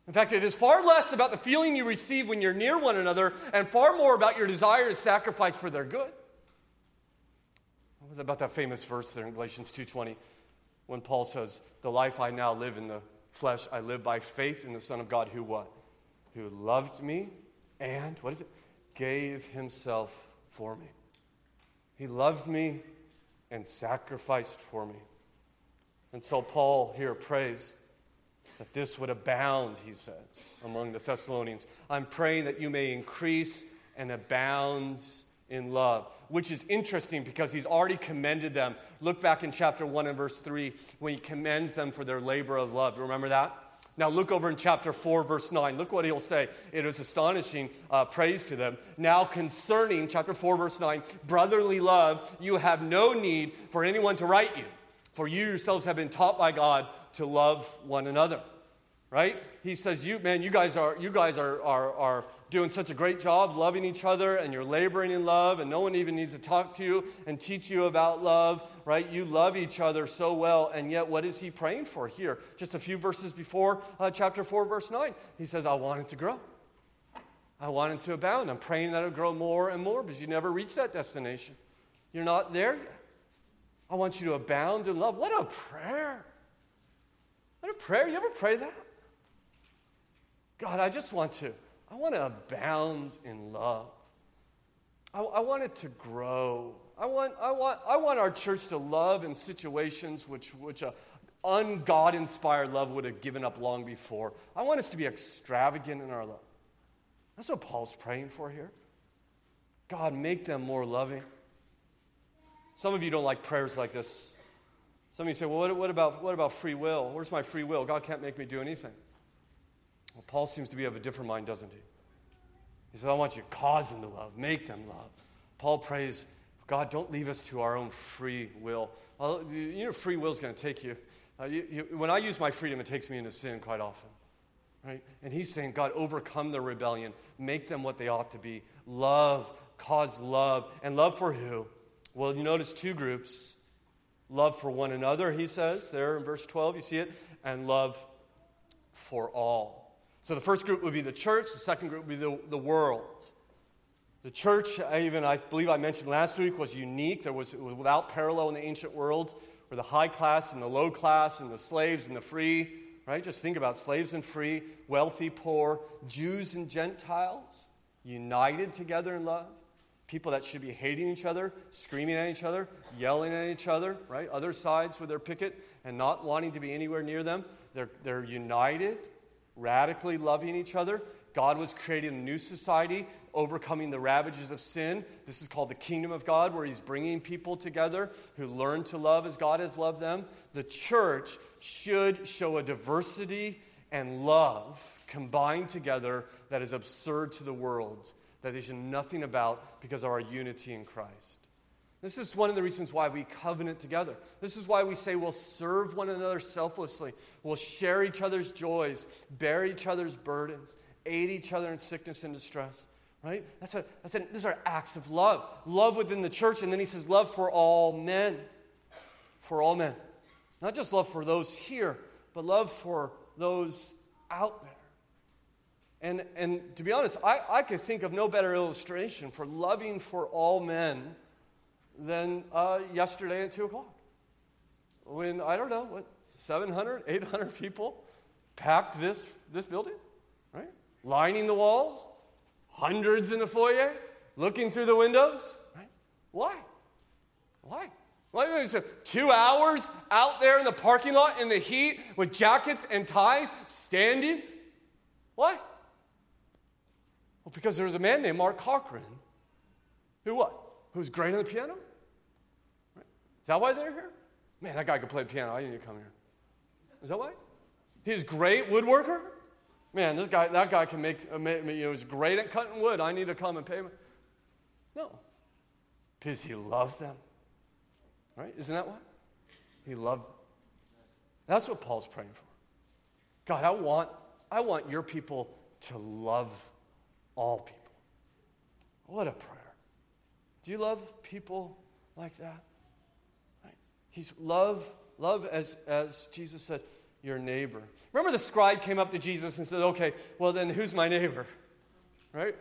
In fact, it is far less about the feeling you receive when you're near one another and far more about your desire to sacrifice for their good. What about that famous verse there in Galatians 2:20 when Paul says, "The life I now live in the flesh I live by faith in the Son of God who what? Who loved me and what is it? Gave himself for me. He loved me and sacrificed for me. And so Paul here prays that this would abound, he says, among the Thessalonians. I'm praying that you may increase and abound in love, which is interesting because he's already commended them. Look back in chapter 1 and verse 3 when he commends them for their labor of love. Remember that? Now, look over in chapter 4, verse 9. Look what he'll say. It is astonishing uh, praise to them. Now, concerning, chapter 4, verse 9, brotherly love, you have no need for anyone to write you, for you yourselves have been taught by God to love one another. Right? He says, You man, you guys are you guys are, are, are doing such a great job loving each other and you're laboring in love, and no one even needs to talk to you and teach you about love, right? You love each other so well, and yet what is he praying for here? Just a few verses before uh, chapter 4, verse 9. He says, I want it to grow. I want it to abound. I'm praying that it'll grow more and more because you never reach that destination. You're not there yet. I want you to abound in love. What a prayer! A prayer. You ever pray that? God, I just want to, I want to abound in love. I, I want it to grow. I want, I, want, I want our church to love in situations which, which a ungod inspired love would have given up long before. I want us to be extravagant in our love. That's what Paul's praying for here. God, make them more loving. Some of you don't like prayers like this. Some of you say, well, what, what, about, what about free will? Where's my free will? God can't make me do anything. Well, Paul seems to be of a different mind, doesn't he? He says, I want you to cause them to love, make them love. Paul prays, God, don't leave us to our own free will. Well, you know, free will is going to take you. Uh, you, you. When I use my freedom, it takes me into sin quite often. Right? And he's saying, God, overcome the rebellion, make them what they ought to be. Love, cause love. And love for who? Well, you notice two groups love for one another, he says there in verse 12, you see it, and love for all. So the first group would be the church, the second group would be the, the world. The church, even I believe I mentioned last week, was unique. There was, was without parallel in the ancient world, where the high class and the low class and the slaves and the free, right? Just think about slaves and free, wealthy, poor, Jews and Gentiles, united together in love. People that should be hating each other, screaming at each other, yelling at each other, right? Other sides with their picket and not wanting to be anywhere near them. They're, they're united, radically loving each other. God was creating a new society, overcoming the ravages of sin. This is called the kingdom of God, where He's bringing people together who learn to love as God has loved them. The church should show a diversity and love combined together that is absurd to the world that they should nothing about because of our unity in Christ. This is one of the reasons why we covenant together. This is why we say we'll serve one another selflessly. We'll share each other's joys, bear each other's burdens, aid each other in sickness and distress. Right? That's a, that's a, these are acts of love. Love within the church. And then he says, love for all men. For all men. Not just love for those here, but love for those out there. And, and to be honest, I, I could think of no better illustration for loving for all men than uh, yesterday at 2 o'clock. When, I don't know, what, 700, 800 people packed this, this building, right? Lining the walls, hundreds in the foyer, looking through the windows, right? Why? Why? Why two hours out there in the parking lot in the heat with jackets and ties, standing? Why? Well, because there was a man named Mark Cochran who what? Who's great on the piano? Right. Is that why they're here? Man, that guy could play the piano. I need to come here. Is that why? He's great woodworker. Man, this guy, that guy can make, you know, he's great at cutting wood. I need to come and pay him. No, because he loved them. Right? Isn't that why? He loved them. That's what Paul's praying for. God, I want, I want your people to love all people. What a prayer. Do you love people like that? Right? He's love, love as, as Jesus said, your neighbor. Remember the scribe came up to Jesus and said, okay, well then who's my neighbor? Right?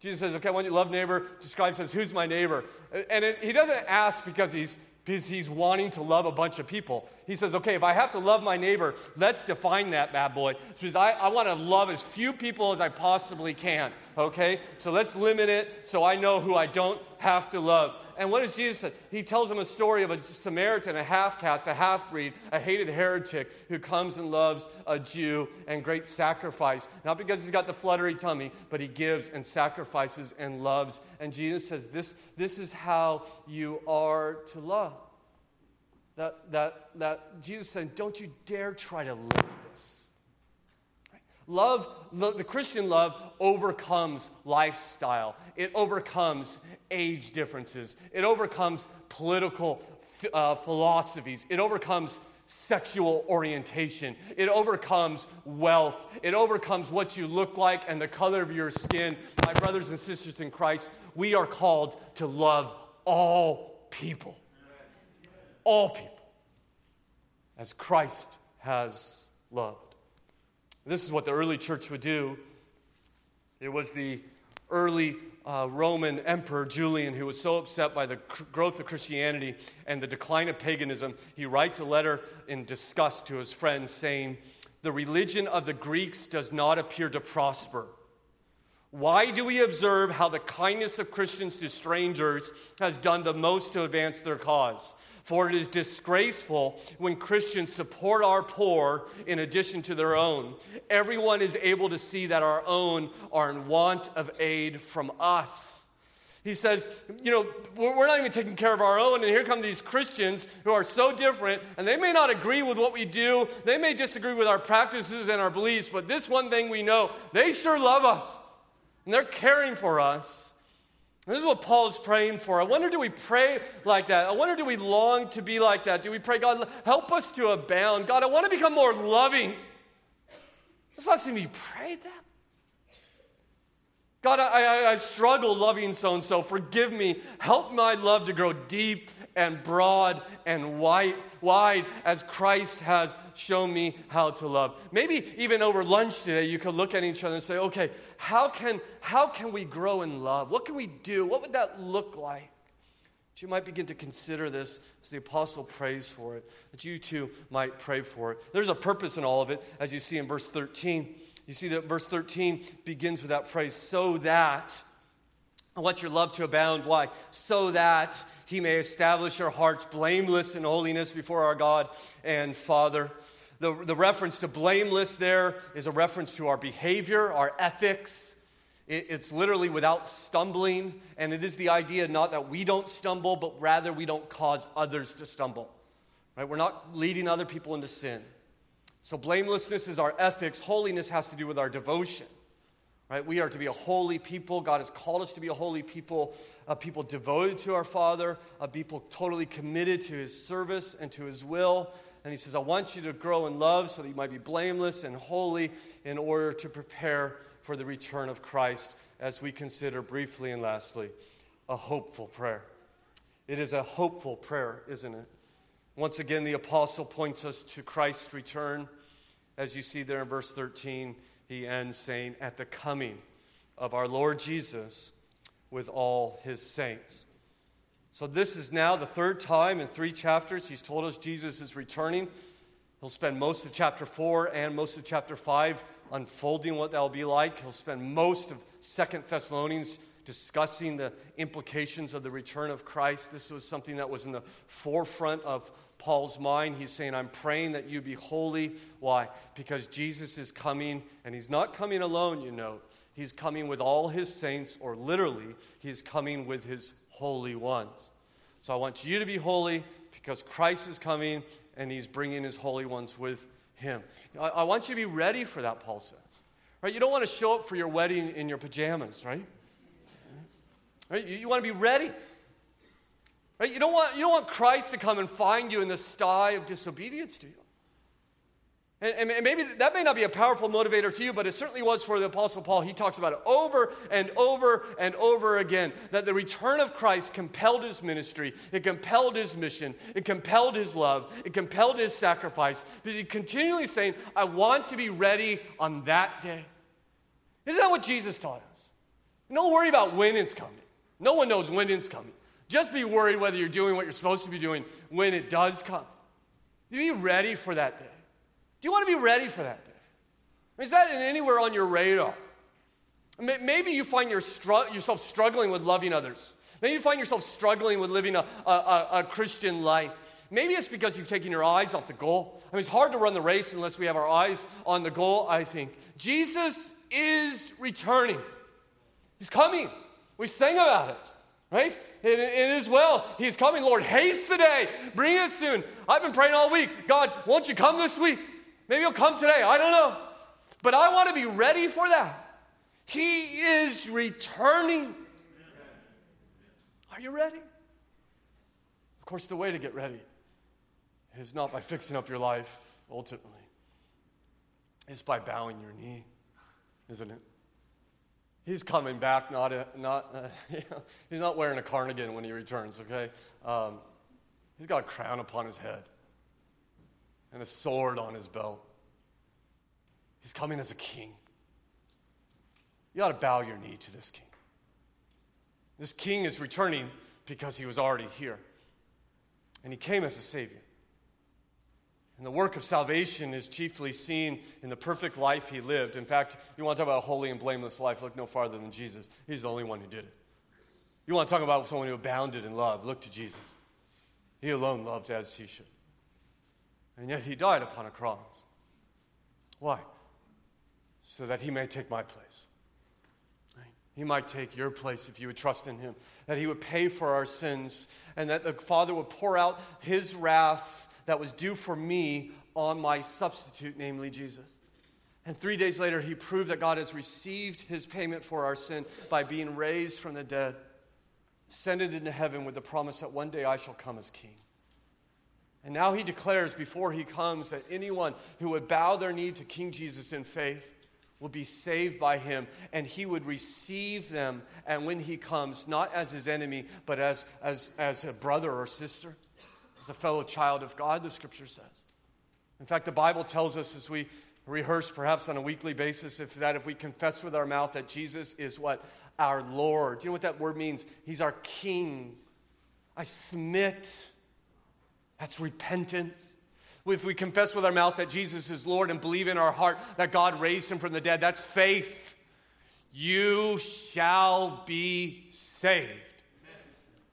Jesus says, okay, I want you to love neighbor. The scribe says, who's my neighbor? And it, he doesn't ask because he's because he's wanting to love a bunch of people. He says, okay, if I have to love my neighbor, let's define that bad boy. Because I, I want to love as few people as I possibly can, okay? So let's limit it so I know who I don't have to love. And what does Jesus say? He tells him a story of a Samaritan, a half caste, a half breed, a hated heretic who comes and loves a Jew and great sacrifice. Not because he's got the fluttery tummy, but he gives and sacrifices and loves. And Jesus says, This, this is how you are to love. That, that, that Jesus said, Don't you dare try to live this. Love, the Christian love overcomes lifestyle. It overcomes age differences. It overcomes political uh, philosophies. It overcomes sexual orientation. It overcomes wealth. It overcomes what you look like and the color of your skin. My brothers and sisters in Christ, we are called to love all people. All people. As Christ has loved. This is what the early church would do. It was the early uh, Roman emperor Julian who was so upset by the cr- growth of Christianity and the decline of paganism, he writes a letter in disgust to his friends saying, The religion of the Greeks does not appear to prosper. Why do we observe how the kindness of Christians to strangers has done the most to advance their cause? For it is disgraceful when Christians support our poor in addition to their own. Everyone is able to see that our own are in want of aid from us. He says, you know, we're not even taking care of our own, and here come these Christians who are so different, and they may not agree with what we do. They may disagree with our practices and our beliefs, but this one thing we know they sure love us, and they're caring for us. This is what Paul is praying for. I wonder, do we pray like that? I wonder, do we long to be like that? Do we pray, God, help us to abound? God, I want to become more loving. It's not seem you prayed that. God, I, I, I struggle loving so and so. Forgive me. Help my love to grow deep and broad and wide, wide as Christ has shown me how to love. Maybe even over lunch today, you could look at each other and say, okay, how can, how can we grow in love? What can we do? What would that look like? That you might begin to consider this as the apostle prays for it, that you too might pray for it. There's a purpose in all of it, as you see in verse 13. You see that verse 13 begins with that phrase, so that I want your love to abound. Why? So that he may establish our hearts blameless in holiness before our God and Father. The, the reference to blameless there is a reference to our behavior, our ethics. It, it's literally without stumbling, and it is the idea not that we don't stumble, but rather we don't cause others to stumble. Right? We're not leading other people into sin. So blamelessness is our ethics. Holiness has to do with our devotion. Right? We are to be a holy people. God has called us to be a holy people, a people devoted to our Father, a people totally committed to His service and to His will. And He says, I want you to grow in love so that you might be blameless and holy in order to prepare for the return of Christ, as we consider briefly and lastly a hopeful prayer. It is a hopeful prayer, isn't it? Once again, the apostle points us to Christ's return, as you see there in verse 13 he ends saying, At the coming of our Lord Jesus with all his saints. So, this is now the third time in three chapters he's told us Jesus is returning. He'll spend most of chapter 4 and most of chapter 5 unfolding what that'll be like. He'll spend most of Second Thessalonians discussing the implications of the return of Christ. This was something that was in the forefront of Paul's mind. He's saying, I'm praying that you be holy. Why? Because Jesus is coming, and he's not coming alone, you know. He's coming with all his saints, or literally, he's coming with his holy ones. So I want you to be holy because Christ is coming and he's bringing his holy ones with him. I, I want you to be ready for that, Paul says. Right? You don't want to show up for your wedding in your pajamas, right? Right? You, you want to be ready. Right? You, don't want, you don't want Christ to come and find you in the sty of disobedience, do you? And, and, maybe that may not be a powerful motivator to you, but it certainly was for the Apostle Paul. He talks about it over and over and over again that the return of Christ compelled his ministry, it compelled his mission, it compelled his love, it compelled his sacrifice. Because he continually saying, I want to be ready on that day. Isn't that what Jesus taught us? Don't worry about when it's coming. No one knows when it's coming. Just be worried whether you're doing what you're supposed to be doing when it does come. Be ready for that day. Do you want to be ready for that day? Is that anywhere on your radar? Maybe you find yourself struggling with loving others. Maybe you find yourself struggling with living a, a, a Christian life. Maybe it's because you've taken your eyes off the goal. I mean, it's hard to run the race unless we have our eyes on the goal, I think. Jesus is returning, He's coming. We sang about it, right? it, it is well. He's coming. Lord, haste the day. Bring it soon. I've been praying all week. God, won't you come this week? Maybe he'll come today. I don't know. But I want to be ready for that. He is returning. Are you ready? Of course, the way to get ready is not by fixing up your life, ultimately. It's by bowing your knee, isn't it? He's coming back, not, a, not uh, you know, he's not wearing a cardigan when he returns, okay? Um, he's got a crown upon his head and a sword on his belt. He's coming as a king. You ought to bow your knee to this king. This king is returning because he was already here, and he came as a savior. And the work of salvation is chiefly seen in the perfect life he lived. In fact, you want to talk about a holy and blameless life, look no farther than Jesus. He's the only one who did it. You want to talk about someone who abounded in love, look to Jesus. He alone loved as he should. And yet he died upon a cross. Why? So that he may take my place. He might take your place if you would trust in him. That he would pay for our sins, and that the Father would pour out his wrath that was due for me on my substitute, namely Jesus. And three days later, he proved that God has received his payment for our sin by being raised from the dead, ascended into heaven with the promise that one day I shall come as king. And now he declares before he comes that anyone who would bow their knee to King Jesus in faith will be saved by him, and he would receive them, and when he comes, not as his enemy, but as, as, as a brother or sister as a fellow child of God, the scripture says. In fact, the Bible tells us as we rehearse perhaps on a weekly basis if that if we confess with our mouth that Jesus is what? Our Lord. Do you know what that word means? He's our King. I submit. That's repentance. If we confess with our mouth that Jesus is Lord and believe in our heart that God raised him from the dead, that's faith. you shall be saved.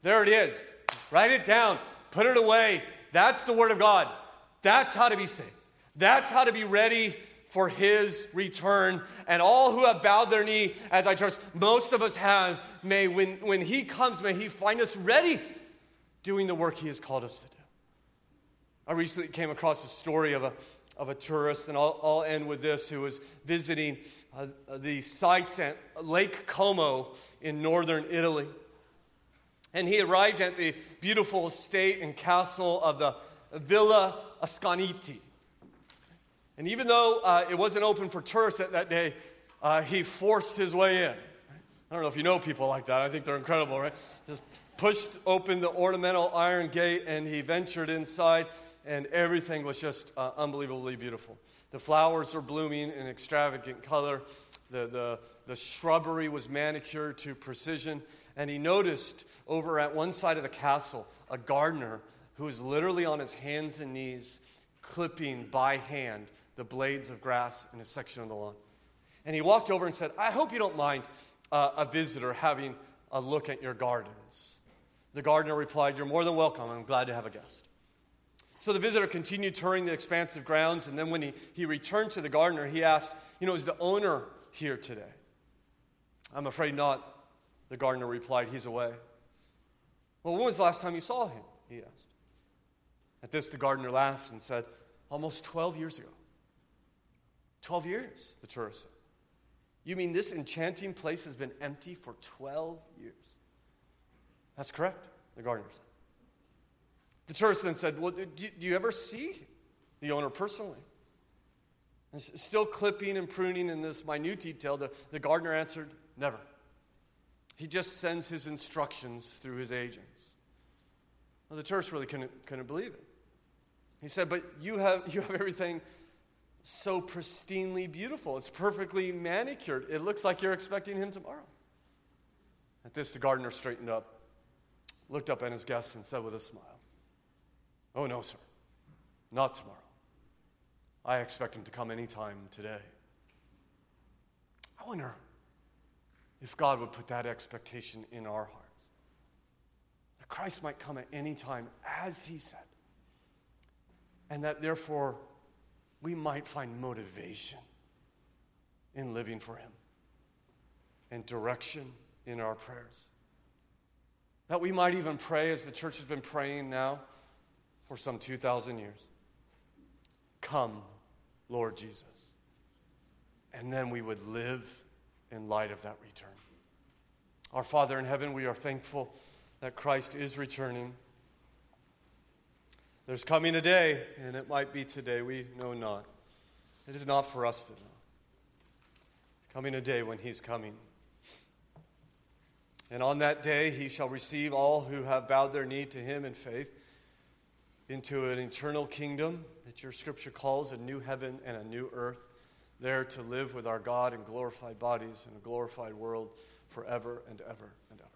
There it is. Write it down, put it away. That's the Word of God. That's how to be saved. That's how to be ready for His return. And all who have bowed their knee, as I trust most of us have, may, when, when He comes, may He find us ready doing the work He has called us to do. I recently came across a story of a, of a tourist, and I'll, I'll end with this, who was visiting uh, the sites at Lake Como in northern Italy. And he arrived at the beautiful estate and castle of the Villa Asconati. And even though uh, it wasn't open for tourists that, that day, uh, he forced his way in. I don't know if you know people like that. I think they're incredible, right? Just pushed open the ornamental iron gate and he ventured inside, and everything was just uh, unbelievably beautiful. The flowers are blooming in extravagant color, the, the, the shrubbery was manicured to precision, and he noticed over at one side of the castle a gardener who was literally on his hands and knees clipping by hand the blades of grass in a section of the lawn. And he walked over and said, I hope you don't mind uh, a visitor having a look at your gardens. The gardener replied, You're more than welcome. I'm glad to have a guest. So the visitor continued touring the expansive grounds, and then when he, he returned to the gardener, he asked, You know, is the owner here today? I'm afraid not. The gardener replied, He's away. Well, when was the last time you saw him? He asked. At this, the gardener laughed and said, Almost 12 years ago. 12 years, the tourist said. You mean this enchanting place has been empty for 12 years? That's correct, the gardener said. The tourist then said, Well, do, do you ever see the owner personally? And still clipping and pruning in this minute detail, the, the gardener answered, Never. He just sends his instructions through his agents. Well, the tourist really couldn't, couldn't believe it. He said, But you have, you have everything so pristinely beautiful. It's perfectly manicured. It looks like you're expecting him tomorrow. At this, the gardener straightened up, looked up at his guest, and said with a smile, Oh, no, sir, not tomorrow. I expect him to come anytime today. I wonder if God would put that expectation in our hearts. That Christ might come at any time, as he said, and that therefore we might find motivation in living for him and direction in our prayers. That we might even pray as the church has been praying now for some 2,000 years. Come, Lord Jesus. And then we would live in light of that return. Our Father in heaven, we are thankful that Christ is returning. There's coming a day, and it might be today, we know not. It is not for us to know. It's coming a day when He's coming. And on that day, He shall receive all who have bowed their knee to Him in faith into an eternal kingdom that your scripture calls a new heaven and a new earth there to live with our God in glorified bodies in a glorified world forever and ever and ever.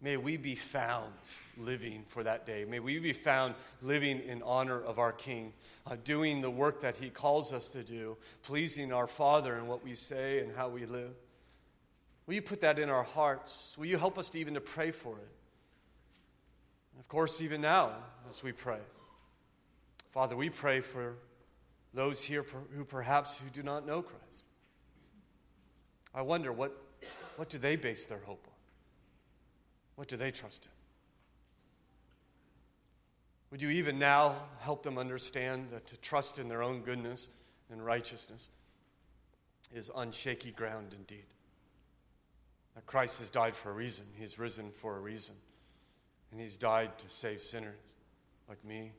May we be found living for that day. May we be found living in honor of our King, uh, doing the work that He calls us to do, pleasing our Father in what we say and how we live. Will you put that in our hearts? Will you help us to even to pray for it? And of course, even now, as we pray, Father, we pray for those here who perhaps who do not know Christ. I wonder what, what do they base their hope on? What do they trust in? Would you even now help them understand that to trust in their own goodness and righteousness is unshaky ground indeed? That Christ has died for a reason, He's risen for a reason, and He's died to save sinners like me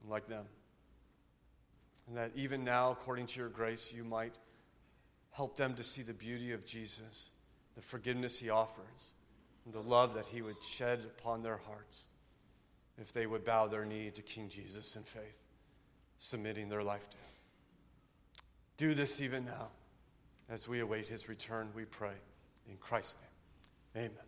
and like them. And that even now, according to your grace, you might help them to see the beauty of Jesus, the forgiveness he offers, and the love that he would shed upon their hearts if they would bow their knee to King Jesus in faith, submitting their life to him. Do this even now as we await his return, we pray. In Christ's name, amen.